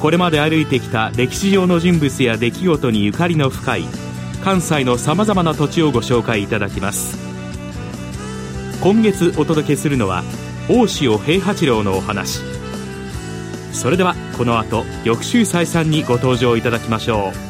これまで歩いてきた歴史上の人物や出来事にゆかりの深い関西のさまざまな土地をご紹介いただきます。今月お届けするのは大塩平八郎のお話。それではこの後翌週再三にご登場いただきましょう。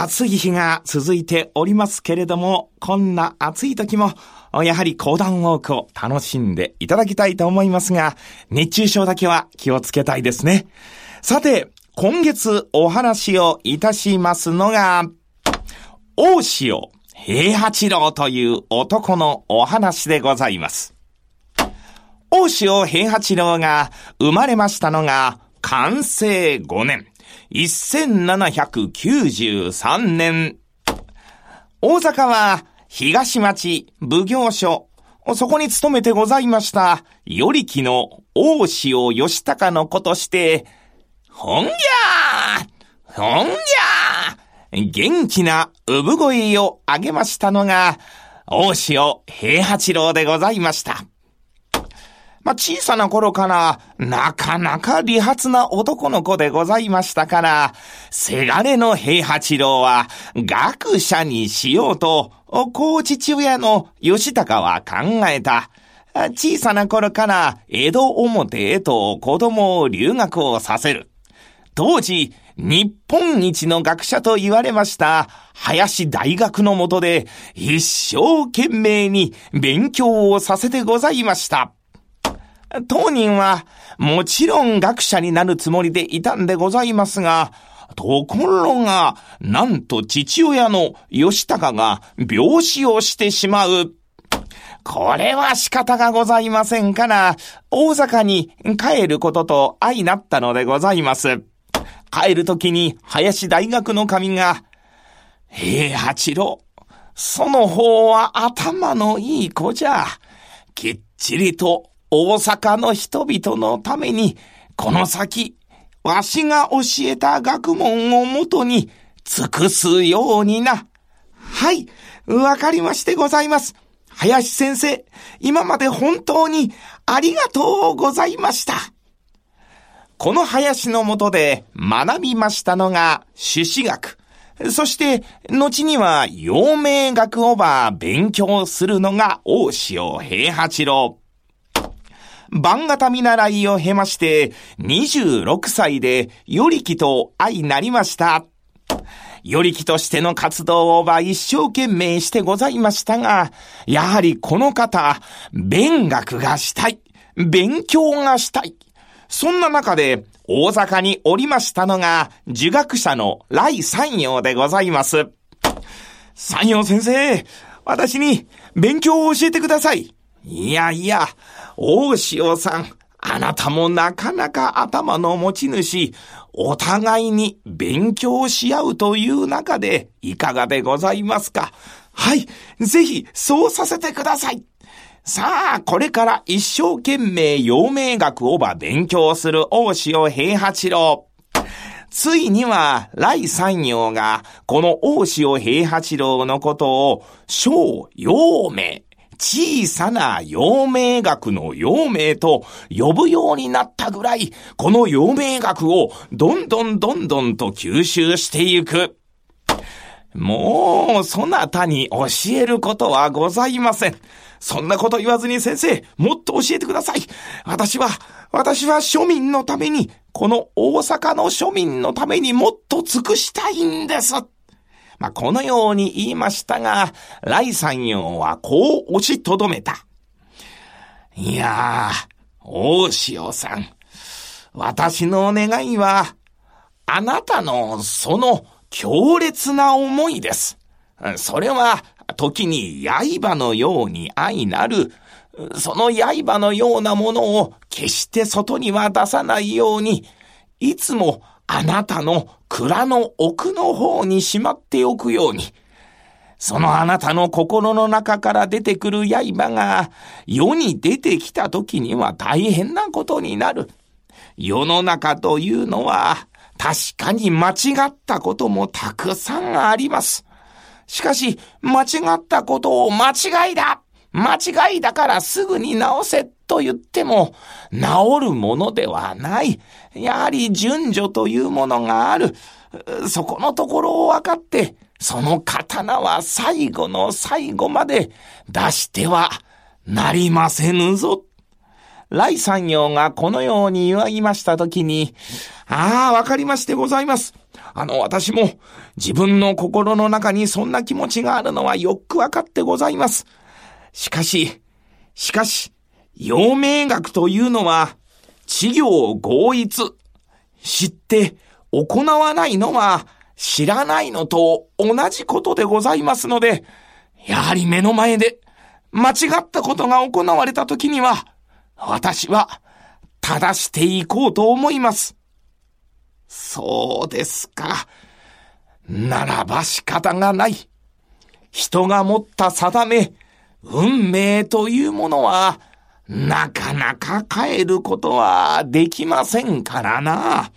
暑い日が続いておりますけれども、こんな暑い時も、やはり講談ウォークを楽しんでいただきたいと思いますが、熱中症だけは気をつけたいですね。さて、今月お話をいたしますのが、大塩平八郎という男のお話でございます。大塩平八郎が生まれましたのが、完成5年。1793年。大阪は東町奉行所、そこに勤めてございました、よりきの大塩義高の子として、ほんぎゃーほんぎゃー元気な産声を上げましたのが、大塩平八郎でございました。まあ、小さな頃から、なかなか理髪な男の子でございましたから、せがれの平八郎は、学者にしようと、こう父親の吉高は考えた。小さな頃から江戸表へと子供を留学をさせる。当時、日本一の学者と言われました、林大学の下で、一生懸命に勉強をさせてございました。当人は、もちろん学者になるつもりでいたんでございますが、ところが、なんと父親の吉高が病死をしてしまう。これは仕方がございませんから、大阪に帰ることと相なったのでございます。帰るときに林大学の神が、平八郎、その方は頭のいい子じゃ。きっちりと大阪の人々のために、この先、わしが教えた学問をもとに尽くすようにな。はい、わかりましてございます。林先生、今まで本当にありがとうございました。この林のもとで学びましたのが朱子学。そして、後には陽明学をば勉強するのが大塩平八郎。番型見習いを経まして、26歳で、よりきと相なりました。よりきとしての活動をば一生懸命してございましたが、やはりこの方、勉学がしたい。勉強がしたい。そんな中で、大阪におりましたのが、儒学者の来三陽でございます。三陽先生、私に勉強を教えてください。いやいや、大塩さん、あなたもなかなか頭の持ち主、お互いに勉強し合うという中でいかがでございますか？はい、ぜひそうさせてください。さあ、これから一生懸命陽明学をば勉強する大塩平八郎。ついには、来三陽が、この大塩平八郎のことを、小陽明小さな陽明学の陽明と呼ぶようになったぐらい、この陽明学をどんどんどんどんと吸収していく。もう、そなたに教えることはございません。そんなこと言わずに先生、もっと教えてください。私は、私は庶民のために、この大阪の庶民のためにもっと尽くしたいんです。まあ、このように言いましたが、来山陽はこう押しとどめた。いやー、大塩さん。私の願いは、あなたのその強烈な思いです。それは、時に刃のように愛なる、その刃のようなものを決して外には出さないように、いつもあなたの蔵の奥の方にしまっておくように、そのあなたの心の中から出てくる刃が世に出てきた時には大変なことになる。世の中というのは確かに間違ったこともたくさんあります。しかし、間違ったことを間違いだ間違いだからすぐに直せと言っても、治るものではない。やはり順序というものがある。そこのところを分かって、その刀は最後の最後まで出してはなりませぬぞ。来山陽がこのように言わいましたときに、ああ、わかりましてございます。あの、私も自分の心の中にそんな気持ちがあるのはよくわかってございます。しかし、しかし、陽明学というのは、治療合一。知って行わないのは知らないのと同じことでございますので、やはり目の前で間違ったことが行われた時には、私は正していこうと思います。そうですか。ならば仕方がない。人が持った定め、運命というものは、なかなか変えることはできませんからな。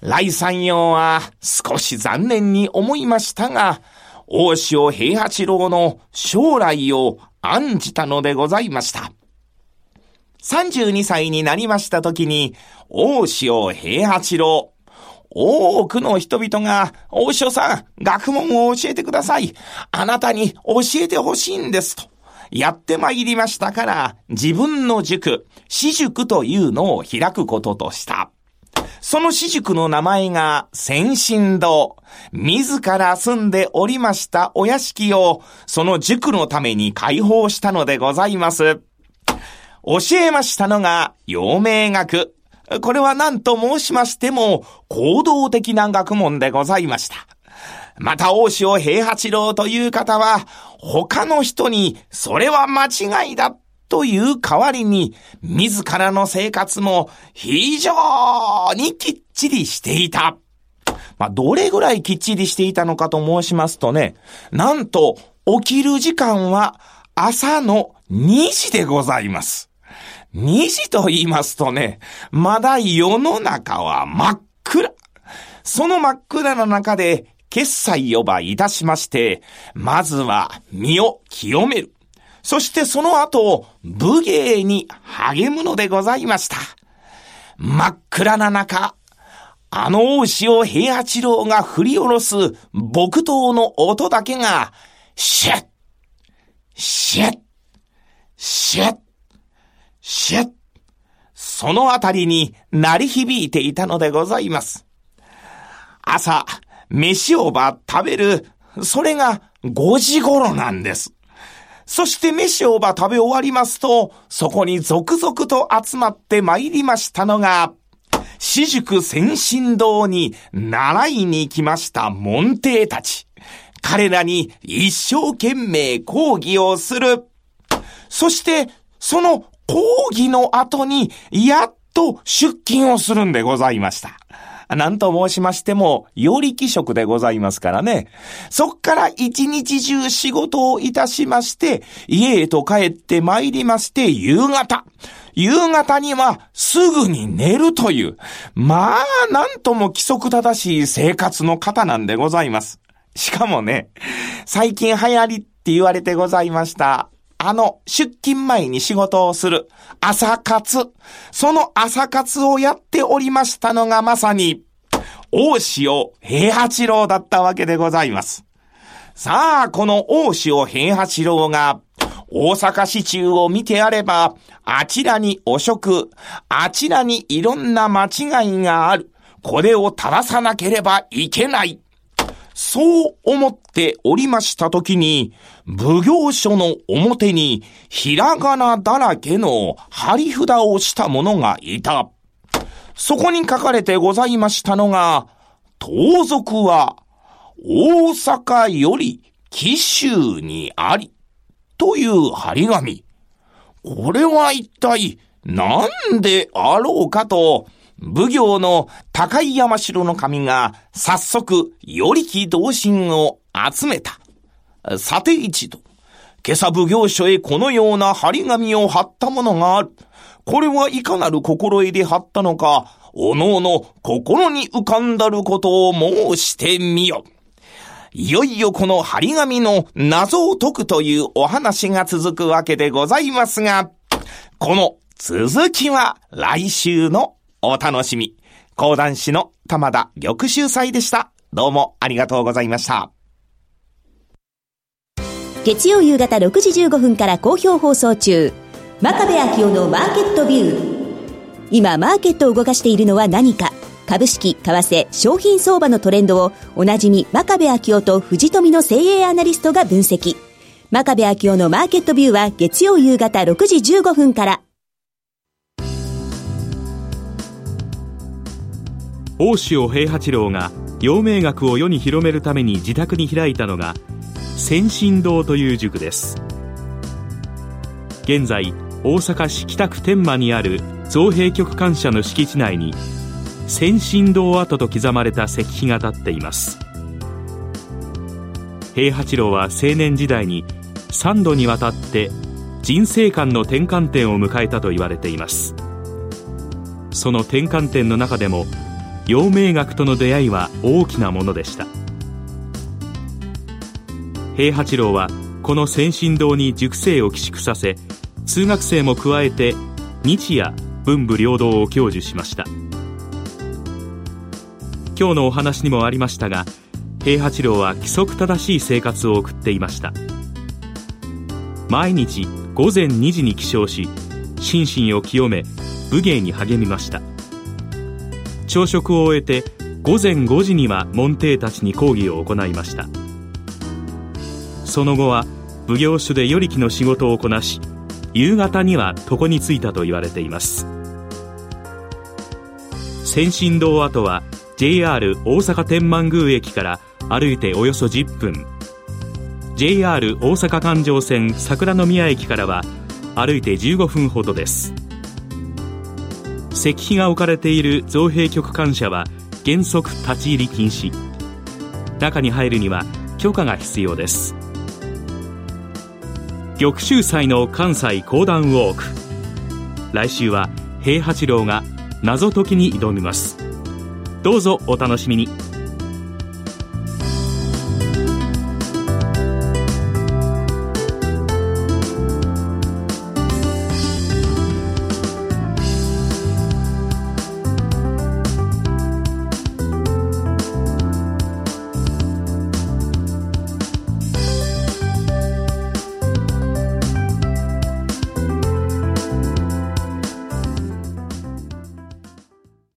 来山陽は少し残念に思いましたが、大塩平八郎の将来を案じたのでございました。32歳になりました時に、大塩平八郎、多くの人々が、大塩さん、学問を教えてください。あなたに教えてほしいんですと。やって参りましたから、自分の塾、私塾というのを開くこととした。その私塾の名前が先進堂。自ら住んでおりましたお屋敷を、その塾のために開放したのでございます。教えましたのが、陽明学。これは何と申しましても、行動的な学問でございました。また、大塩平八郎という方は、他の人に、それは間違いだという代わりに、自らの生活も非常にきっちりしていた。まあ、どれぐらいきっちりしていたのかと申しますとね、なんと、起きる時間は朝の2時でございます。2時と言いますとね、まだ世の中は真っ暗。その真っ暗な中で、決済をばいたしまして、まずは身を清める。そしてその後、武芸に励むのでございました。真っ暗な中、あの大塩平八郎が振り下ろす木刀の音だけが、シェッシェッシェッシェッそのあたりに鳴り響いていたのでございます。朝、飯をば食べる、それが5時頃なんです。そして飯をば食べ終わりますと、そこに続々と集まって参りましたのが、私塾先進堂に習いに来ました門弟たち。彼らに一生懸命講義をする。そして、その講義の後に、やっと出勤をするんでございました。なんと申しましても、より気色でございますからね。そっから一日中仕事をいたしまして、家へと帰って参りまして、夕方。夕方にはすぐに寝るという、まあ、なんとも規則正しい生活の方なんでございます。しかもね、最近流行りって言われてございました。あの、出勤前に仕事をする、朝活。その朝活をやっておりましたのがまさに、大塩平八郎だったわけでございます。さあ、この大塩平八郎が、大阪市中を見てあれば、あちらに汚職、あちらにいろんな間違いがある。これを正さなければいけない。そう思っておりましたときに、奉行所の表にひらがなだらけの張り札をした者がいた。そこに書かれてございましたのが、盗賊は大阪より紀州にあり、という張り紙。これは一体なんであろうかと、奉行の高井山城の神が早速、よりき同心を集めた。さて一度、今朝奉行所へこのような張り紙を貼ったものがある。これはいかなる心得で貼ったのか、おのおの心に浮かんだることを申してみよ。いよいよこの張り紙の謎を解くというお話が続くわけでございますが、この続きは来週のお楽しみ。講談師の玉田玉秀祭でした。どうもありがとうございました。月曜夕方6時15分から好評放送中。真壁昭夫のマーケットビュー。今、マーケットを動かしているのは何か。株式、為替、商品相場のトレンドをおなじみ真壁昭夫と藤富の精鋭アナリストが分析。真壁昭夫のマーケットビューは月曜夕方6時15分から。大塩平八郎が陽明学を世に広めるために自宅に開いたのが先進堂という塾です。現在大阪市北区天満にある造幣局官舎の敷地内に先進堂跡と刻まれた石碑が立っています。平八郎は青年時代に3度にわたって人生観の転換点を迎えたと言われています。その転換点の中でも陽明学との出会いは大きなものでした。平八郎はこの先進堂に塾生を寄宿させ通学生も加えて日夜文武両道を享受しました。今日のお話にもありましたが平八郎は規則正しい生活を送っていました。毎日午前2時に起床し心身を清め武芸に励みました。朝食を終えて午前5時には門弟たちに講義を行いました。その後は奉行所で与力の仕事をこなし夕方には床に着いたと言われています。先進堂跡は JR 大阪天満宮駅から歩いておよそ10分。JR 大阪環状線桜宮駅からは歩いて15分ほどです。石碑が置かれている造幣局官舎は原則立ち入り禁止。中に入るには許可が必要です。玉州祭の関西講談ウォーク。来週は平八郎が謎解きに挑みます。どうぞお楽しみに。